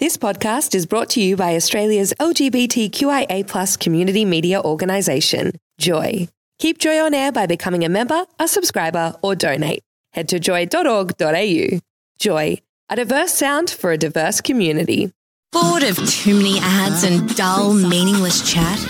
This podcast is brought to you by Australia's LGBTQIA community media organisation, Joy. Keep Joy on air by becoming a member, a subscriber, or donate. Head to joy.org.au. Joy, a diverse sound for a diverse community. Bored of too many ads and dull, meaningless chat?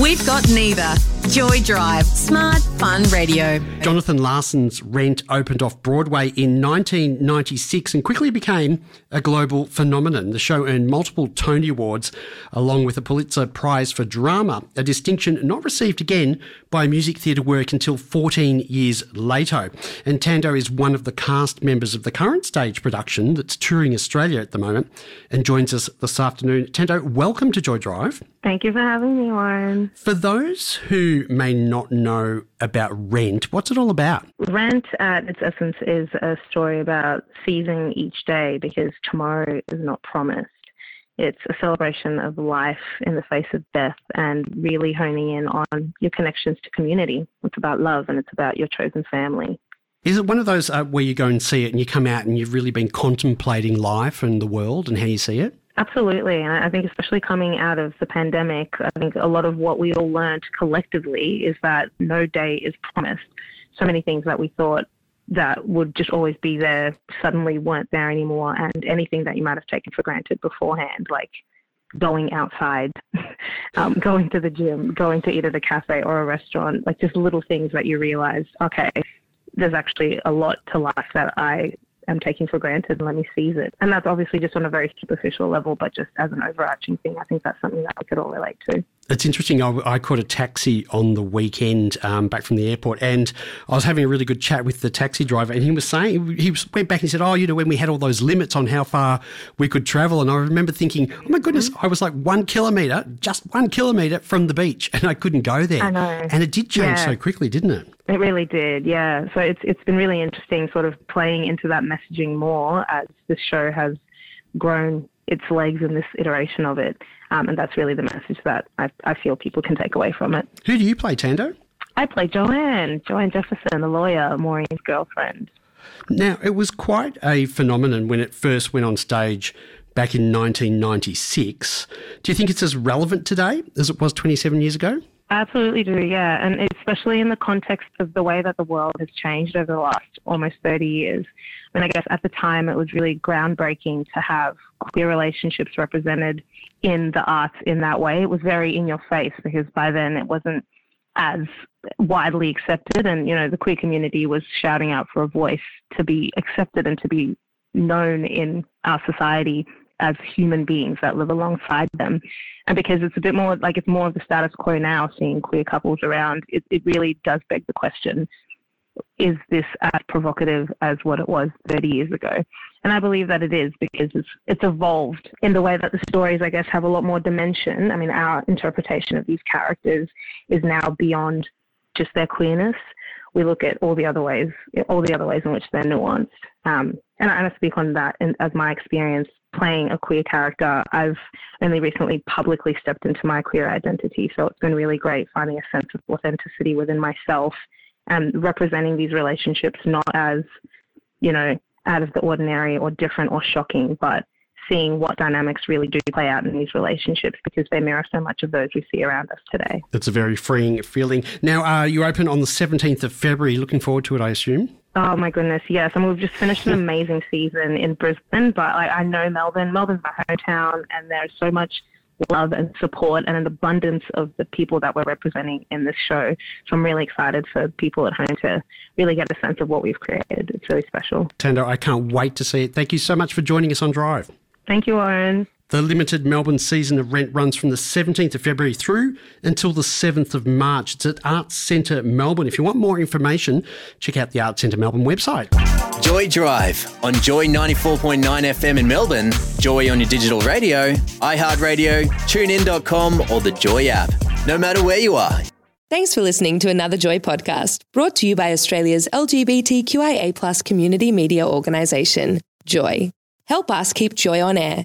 We've got neither. Joy Drive, smart, fun radio. Jonathan Larson's Rent opened off Broadway in 1996 and quickly became a global phenomenon. The show earned multiple Tony Awards along with a Pulitzer Prize for Drama, a distinction not received again by music theatre work until 14 years later. And Thndo is one of the cast members of the current stage production that's touring Australia at the moment and joins us this afternoon. Thndo, welcome to Joy Drive. Thank you for having me, Warren. For those who may not know about Rent, what's it all about? Rent, at its essence, is a story about seizing each day because tomorrow is not promised. It's a celebration of life in the face of death and really honing in on your connections to community. It's about love and it's about your chosen family. Is it one of those uh, where you go and see it and you come out and you've really been contemplating life and the world and how you see it? Absolutely. And I think, especially coming out of the pandemic, I think a lot of what we all learned collectively is that no day is promised. So many things that we thought that would just always be there suddenly weren't there anymore. And anything that you might have taken for granted beforehand, like going outside, um, going to the gym, going to at a cafe or a restaurant, like just little things that you realize, okay, there's actually a lot to life that I am taking for granted and let me seize it. And that's obviously just on a very superficial level, but just as an overarching thing, I think that's something that we could all relate to. It's interesting. I, I caught a taxi on the weekend um, back from the airport, and I was having a really good chat with the taxi driver, and he was saying he was, went back and said, "Oh, you know, when we had all those limits on how far we could travel," and I remember thinking, "Oh my goodness, mm-hmm. I was like one kilometre, just one kilometre from the beach, and I couldn't go there." I know, and it did change yeah. so quickly, didn't it? It really did, yeah. So it's it's been really interesting, sort of playing into that messaging more as this show has grown its legs in this iteration of it. Um, and that's really the message that I, I feel people can take away from it. Who do you play, Thndo? I play Joanne, Joanne Jefferson, the lawyer, Maureen's girlfriend. Now, it was quite a phenomenon when it first went on stage back in 1996. Do you think it's as relevant today as it was 27 years ago? Absolutely do, yeah. And especially in the context of the way that the world has changed over the last almost 30 years. I mean, I guess at the time it was really groundbreaking to have queer relationships represented in the arts in that way. It was very in your face because by then it wasn't as widely accepted and, you know, the queer community was shouting out for a voice to be accepted and to be known in our society as human beings that live alongside them. And because it's a bit more like it's more of the status quo now, seeing queer couples around, it, it really does beg the question is this as provocative as what it was 30 years ago? And I believe that it is because it's, it's evolved in the way that the stories, I guess, have a lot more dimension. I mean, our interpretation of these characters is now beyond just their queerness. We look at all the other ways, all the other ways in which they're nuanced. Um, and I speak on that in, as my experience playing a queer character, I've only recently publicly stepped into my queer identity. So it's been really great finding a sense of authenticity within myself and representing these relationships not as, you know, out of the ordinary or different or shocking, but seeing what dynamics really do play out in these relationships because they mirror so much of those we see around us today. It's a very freeing feeling. Now, uh, you open on the 17th of February. Looking forward to it, I assume? Oh my goodness, yes. I mean, we've just finished an amazing season in Brisbane, but like, I know Melbourne. Melbourne's my hometown, and there's so much love and support and an abundance of the people that we're representing in this show. So I'm really excited for people at home to really get a sense of what we've created. It's really special. Thndo, I can't wait to see it. Thank you so much for joining us on Drive. Thank you, Warren. The limited Melbourne season of Rent runs from the 17th of February through until the 7th of March. It's at Arts Centre Melbourne. If you want more information, check out the Arts Centre Melbourne website. Joy Drive on Joy 94.9 FM in Melbourne, Joy on your digital radio, iHeartRadio, tunein.com, or the Joy app. No matter where you are. Thanks for listening to another Joy podcast brought to you by Australia's LGBTQIA community media organisation, Joy. Help us keep Joy on air